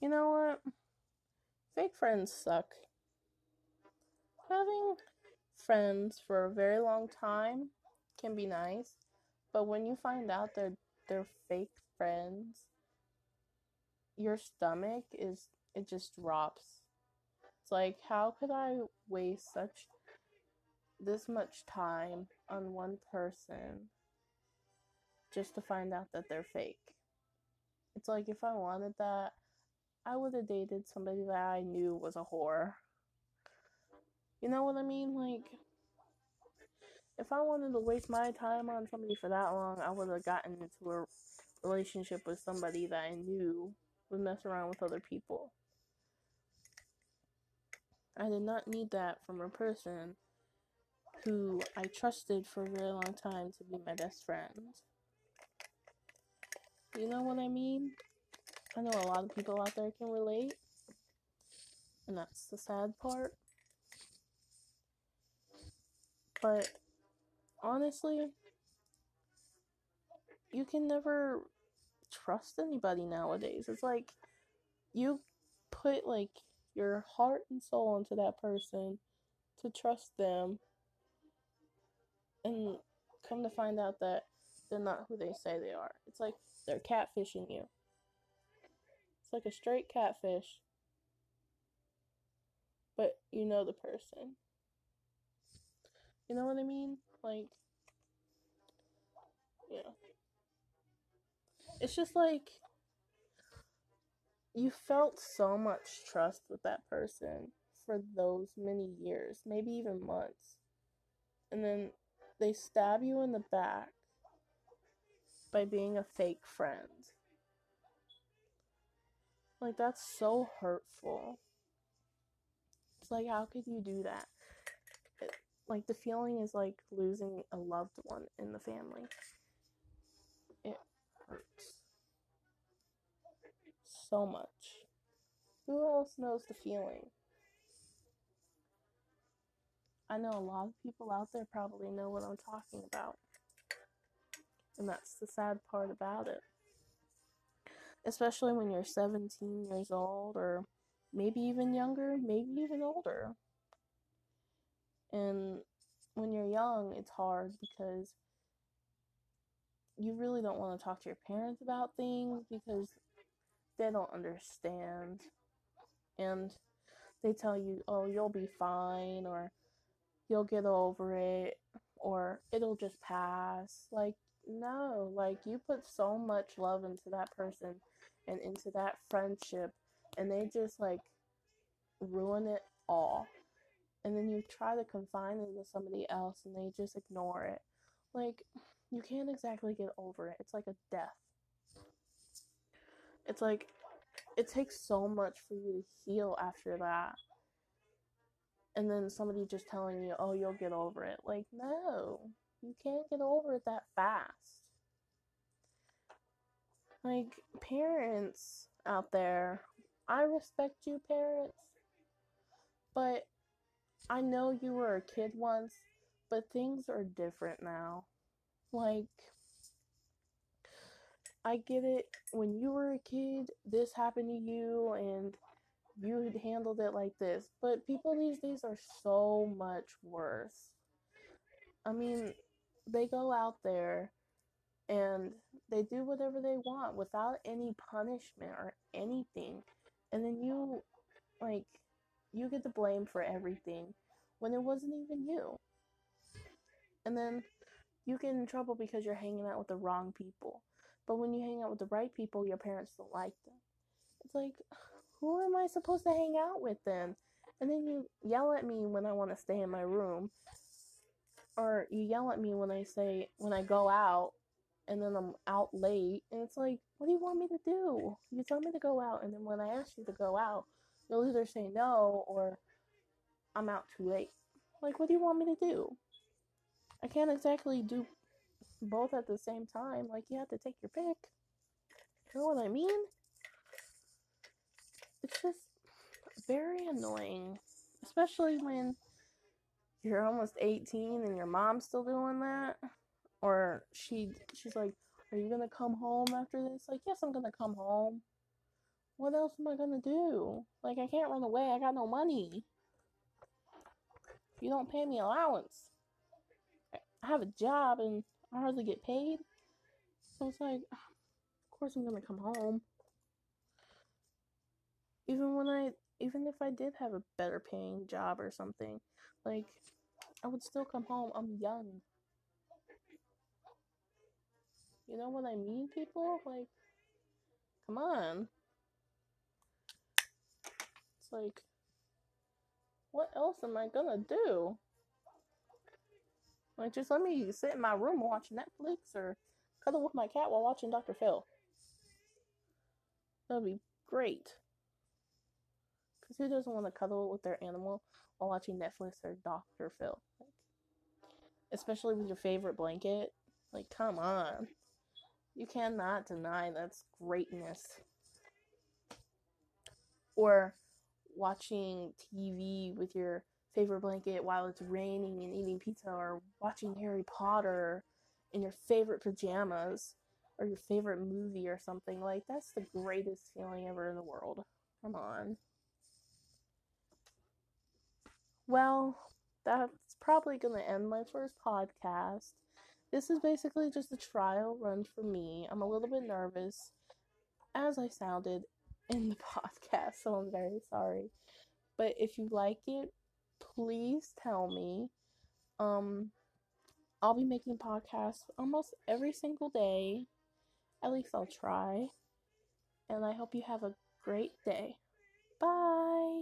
You know what? Fake friends suck. Having friends for a very long time can be nice, but when you find out they're they're fake friends, your stomach is it just drops. It's like how could I waste such this much time on one person just to find out that they're fake? It's like if I wanted that, I would have dated somebody that I knew was a whore. You know what I mean? Like, if I wanted to waste my time on somebody for that long, I would have gotten into a relationship with somebody that I knew would mess around with other people. I did not need that from a person who I trusted for a very long time to be my best friend. You know what I mean? I know a lot of people out there can relate. And that's the sad part. But honestly, you can never trust anybody nowadays. It's like you put like your heart and soul into that person to trust them and come to find out that they're not who they say they are. It's like they're catfishing you. It's like a straight catfish, but you know the person. You know what I mean? Like, yeah. It's just like you felt so much trust with that person for those many years, maybe even months. And then they stab you in the back by being a fake friend. Like, that's so hurtful. It's like, how could you do that? It, like, the feeling is like losing a loved one in the family. It hurts so much. Who else knows the feeling? I know a lot of people out there probably know what I'm talking about. And that's the sad part about it. Especially when you're 17 years old, or maybe even younger, maybe even older. And when you're young, it's hard because you really don't want to talk to your parents about things because they don't understand. And they tell you, oh, you'll be fine, or you'll get over it, or it'll just pass. Like, no, like you put so much love into that person and into that friendship, and they just like ruin it all. And then you try to confine it to somebody else and they just ignore it. Like, you can't exactly get over it. It's like a death. It's like, it takes so much for you to heal after that. And then somebody just telling you, oh, you'll get over it. Like, no. You can't get over it that fast. Like, parents out there, I respect you, parents, but I know you were a kid once, but things are different now. Like, I get it. When you were a kid, this happened to you, and you handled it like this. But people these days are so much worse. I mean, they go out there and they do whatever they want without any punishment or anything. And then you, like, you get the blame for everything when it wasn't even you. And then you get in trouble because you're hanging out with the wrong people. But when you hang out with the right people, your parents don't like them. It's like, who am I supposed to hang out with then? And then you yell at me when I want to stay in my room or you yell at me when I say when I go out and then I'm out late and it's like, what do you want me to do? You tell me to go out and then when I ask you to go out, you'll either say no or I'm out too late. Like what do you want me to do? I can't exactly do both at the same time. Like you have to take your pick. You know what I mean? It's just very annoying. Especially when you're almost 18 and your mom's still doing that or she she's like are you gonna come home after this like yes i'm gonna come home what else am I gonna do? Like, I can't run away. I got no money. You don't pay me allowance. I have a job and I hardly get paid. So it's like, of course I'm gonna come home. Even when I, even if I did have a better paying job or something, like, I would still come home. I'm young. You know what I mean, people? Like, come on. It's like, what else am I gonna do? Like, just let me sit in my room and watch Netflix or cuddle with my cat while watching Dr. Phil. That'd be great. Because who doesn't want to cuddle with their animal while watching Netflix or Dr. Phil? Like, especially with your favorite blanket. Like, come on. You cannot deny that's greatness. Or watching TV with your favorite blanket while it's raining and eating pizza, or watching Harry Potter in your favorite pajamas, or your favorite movie or something. Like, that's the greatest feeling ever in the world. Come on. Well, that's probably going to end my first podcast. This is basically just a trial run for me. I'm a little bit nervous, as I sounded in the podcast, so I'm very sorry. But if you like it, please tell me. Um, I'll be making podcasts almost every single day. At least I'll try. And I hope you have a great day. Bye.